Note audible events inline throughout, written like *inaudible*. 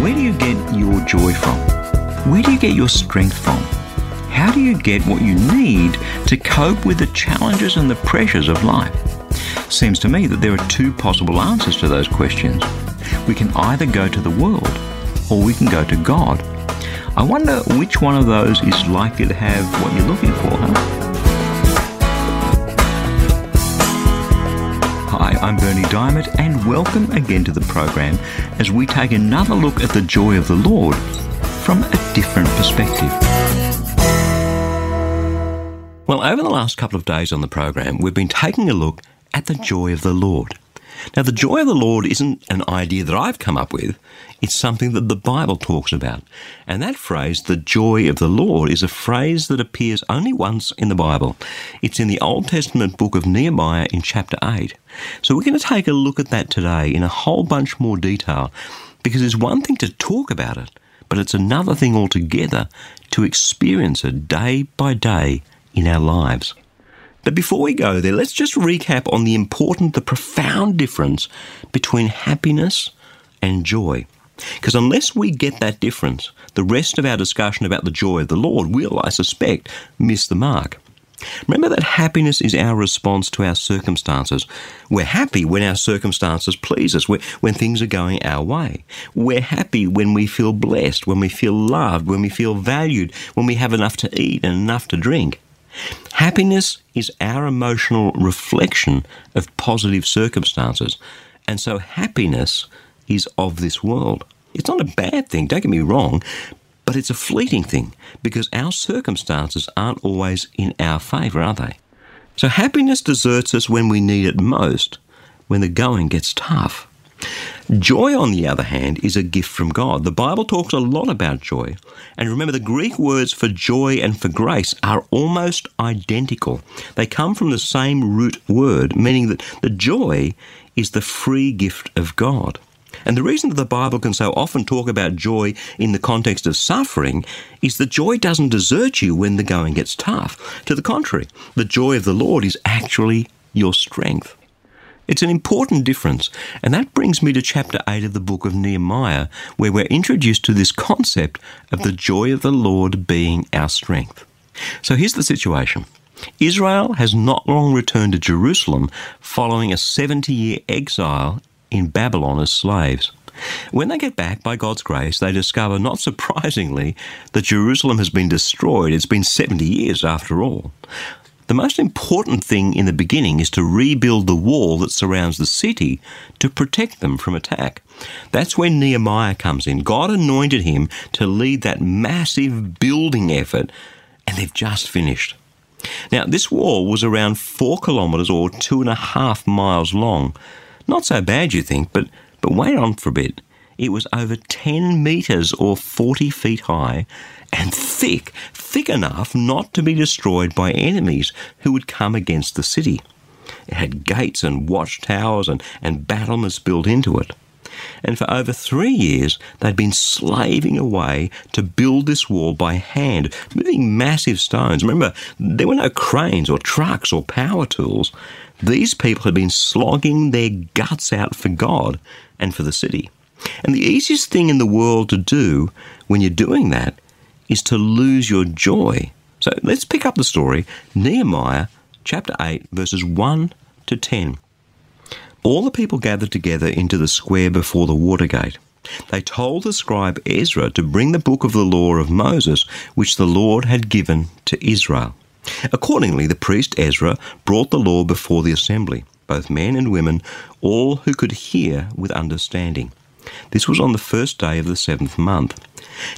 Where do you get your joy from? Where do you get your strength from? How do you get what you need to cope with the challenges and the pressures of life? Seems to me that there are two possible answers to those questions. We can either go to the world or we can go to God. I wonder which one of those is likely to have what you're looking for, huh? I'm Berni Dymet, and welcome again to the program as we take another look at the joy of the Lord from a different perspective. Well, over the last couple of days on the program, we've been taking a look at the joy of the Lord. Now, the joy of the Lord isn't an idea that I've come up with, it's something that the Bible talks about. And that phrase, the joy of the Lord, is a phrase that appears only once in the Bible. It's in the Old Testament book of Nehemiah in chapter 8. So we're going to take a look at that today in a whole bunch more detail because it's one thing to talk about it, but it's another thing altogether to experience it day by day in our lives. But before we go there, let's just recap on the important, the profound difference between happiness and joy. Because unless we get that difference, the rest of our discussion about the joy of the Lord will, I suspect, miss the mark. Remember that happiness is our response to our circumstances. We're happy when our circumstances please us, when things are going our way. We're happy when we feel blessed, when we feel loved, when we feel valued, when we have enough to eat and enough to drink. Happiness is our emotional reflection of positive circumstances, and so happiness is of this world. It's not a bad thing, don't get me wrong, but it's a fleeting thing because our circumstances aren't always in our favour, are they? So happiness deserts us when we need it most, when the going gets tough. Joy, on the other hand, is a gift from God. The Bible talks a lot about joy. And remember, the Greek words for joy and for grace are almost identical. They come from the same root word, meaning that the joy is the free gift of God. And the reason that the Bible can so often talk about joy in the context of suffering is that joy doesn't desert you when the going gets tough. To the contrary, the joy of the Lord is actually your strength. It's an important difference, and that brings me to chapter 8 of the book of Nehemiah, where we're introduced to this concept of the joy of the Lord being our strength. So here's the situation. Israel has not long returned to Jerusalem following a 70 year exile in Babylon as slaves. When they get back, by God's grace, they discover, not *laughs* surprisingly, that Jerusalem has been destroyed. It's been 70 years after all. The most important thing in the beginning is to rebuild the wall that surrounds the city to protect them from attack. That's when Nehemiah comes in. God anointed him to lead that massive building effort, and they've just finished. Now, this wall was around four kilometres or two and a half miles long. Not so bad, you think, but, but wait on for a bit. It was over 10 metres or 40 feet high and thick, thick enough not to be destroyed by enemies who would come against the city. It had gates and watchtowers and, and battlements built into it. And for over three years, they'd been slaving away to build this wall by hand, moving massive stones. Remember, there were no cranes or trucks or power tools. These people had been slogging their guts out for God and for the city. And the easiest thing in the world to do when you're doing that is to lose your joy. So let's pick up the story Nehemiah chapter 8, verses 1 to 10. All the people gathered together into the square before the water gate. They told the scribe Ezra to bring the book of the law of Moses, which the Lord had given to Israel. Accordingly, the priest Ezra brought the law before the assembly, both men and women, all who could hear with understanding. This was on the first day of the seventh month.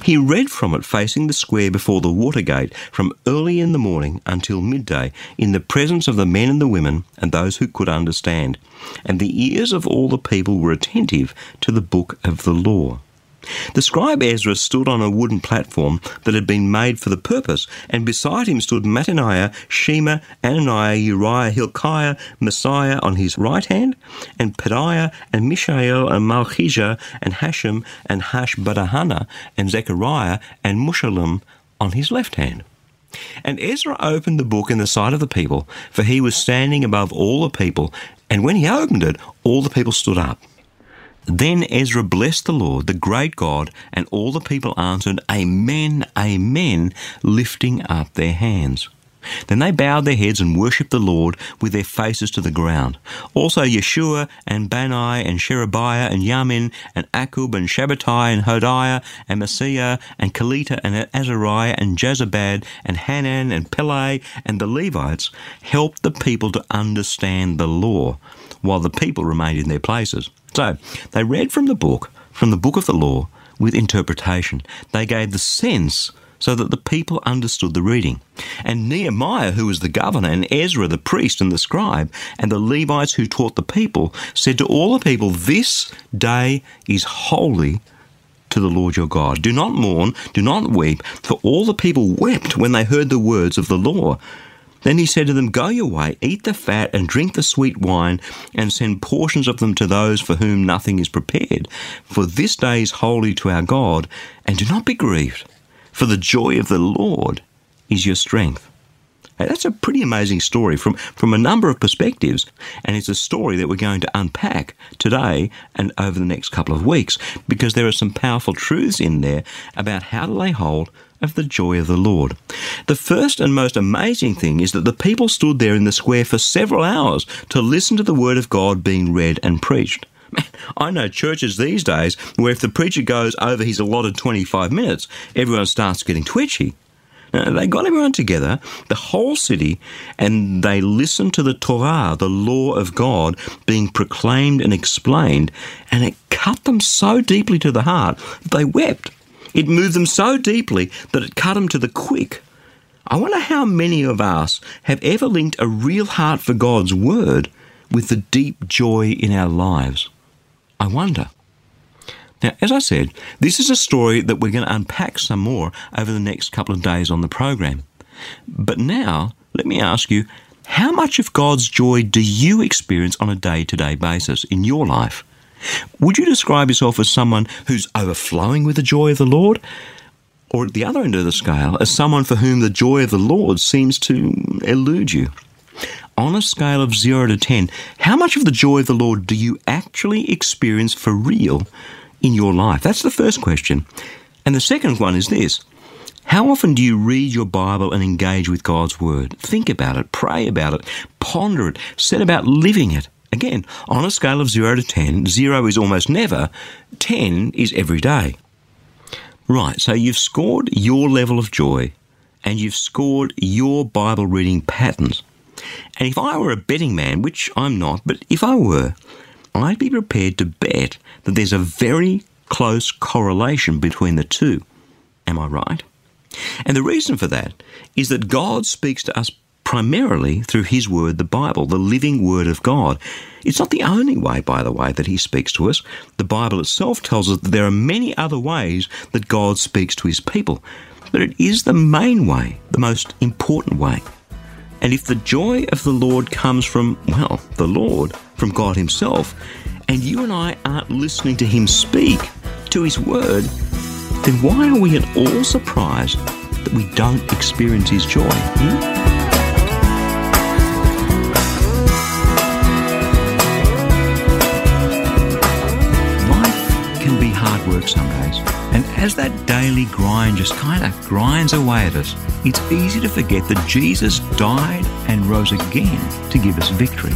He read from it facing the square before the water gate from early in the morning until midday in the presence of the men and the women and those who could understand. And the ears of all the people were attentive to the book of the law. The scribe Ezra stood on a wooden platform that had been made for the purpose, and beside him stood Mattaniah, Shema, Ananiah, Uriah, Hilkiah, Maaseiah on his right hand, and Pedaiah, and Mishael, and Malchijah, and Hashum, and Hashbaddanah, and Zechariah, and Meshullam on his left hand. And Ezra opened the book in the sight of the people, for he was standing above all the people, and when he opened it, all the people stood up. Then Ezra blessed the Lord, the great God, and all the people answered, Amen, Amen, lifting up their hands. Then they bowed their heads and worshipped the Lord with their faces to the ground. Also Yeshua and Bani and Sherebiah and Yamin and Akub and Shabbethai and Hodiah and Maaseiah and Kelita and Azariah and Jozabad and Hanan and Pele and the Levites helped the people to understand the law, while the people remained in their places. So they read from the book, from the book of the law, with interpretation. They gave the sense so that the people understood the reading. And Nehemiah, who was the governor, and Ezra, the priest and the scribe, and the Levites who taught the people, said to all the people, This day is holy to the Lord your God. Do not mourn, do not weep, for all the people wept when they heard the words of the law. Then he said to them, Go your way, eat the fat, and drink the sweet wine, and send portions of them to those for whom nothing is prepared. For this day is holy to our God, and do not be grieved, for the joy of the Lord is your strength. Hey, that's a pretty amazing story from, from a number of perspectives, and it's a story that we're going to unpack today and over the next couple of weeks because there are some powerful truths in there about how to lay hold of the joy of the Lord. The first and most amazing thing is that the people stood there in the square for several hours to listen to the Word of God being read and preached. I know churches these days where if the preacher goes over his allotted 25 minutes, everyone starts getting twitchy. Now, they got everyone together, the whole city, and they listened to the Torah, the law of God, being proclaimed and explained, and it cut them so deeply to the heart that they wept. It moved them so deeply that it cut them to the quick. I wonder how many of us have ever linked a real heart for God's Word with the deep joy in our lives. I wonder. Now, as I said, this is a story that we're going to unpack some more over the next couple of days on the program. But now, let me ask you how much of God's joy do you experience on a day to day basis in your life? Would you describe yourself as someone who's overflowing with the joy of the Lord? Or at the other end of the scale, as someone for whom the joy of the Lord seems to elude you? On a scale of 0 to 10, how much of the joy of the Lord do you actually experience for real in your life? That's the first question. And the second one is this How often do you read your Bible and engage with God's Word? Think about it, pray about it, ponder it, set about living it. Again, on a scale of 0 to 10, 0 is almost never, 10 is every day. Right, so you've scored your level of joy and you've scored your Bible reading patterns. And if I were a betting man, which I'm not, but if I were, I'd be prepared to bet that there's a very close correlation between the two. Am I right? And the reason for that is that God speaks to us primarily through His Word, the Bible, the living Word of God. It's not the only way, by the way, that He speaks to us. The Bible itself tells us that there are many other ways that God speaks to His people, but it is the main way, the most important way. And if the joy of the Lord comes from, well, the Lord, from God Himself, and you and I aren't listening to Him speak, to His Word, then why are we at all surprised that we don't experience His joy? Hmm? Hard work some days. And as that daily grind just kind of grinds away at us, it's easy to forget that Jesus died and rose again to give us victory.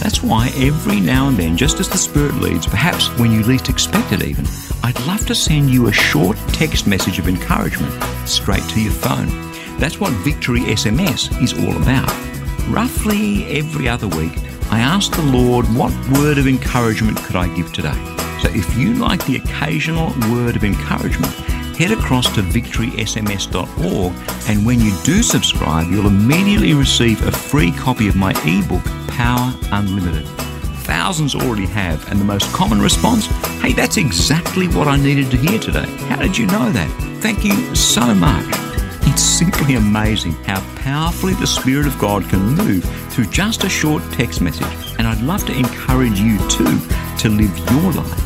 That's why every now and then, just as the Spirit leads, perhaps when you least expect it even, I'd love to send you a short text message of encouragement straight to your phone. That's what Victory SMS is all about. Roughly every other week, I ask the Lord, what word of encouragement could I give today? So if you like the occasional word of encouragement, head across to victorysms.org and when you do subscribe, you'll immediately receive a free copy of my ebook, Power Unlimited. Thousands already have, and the most common response hey, that's exactly what I needed to hear today. How did you know that? Thank you so much. It's simply amazing how powerfully the Spirit of God can move through just a short text message. And I'd love to encourage you too to live your life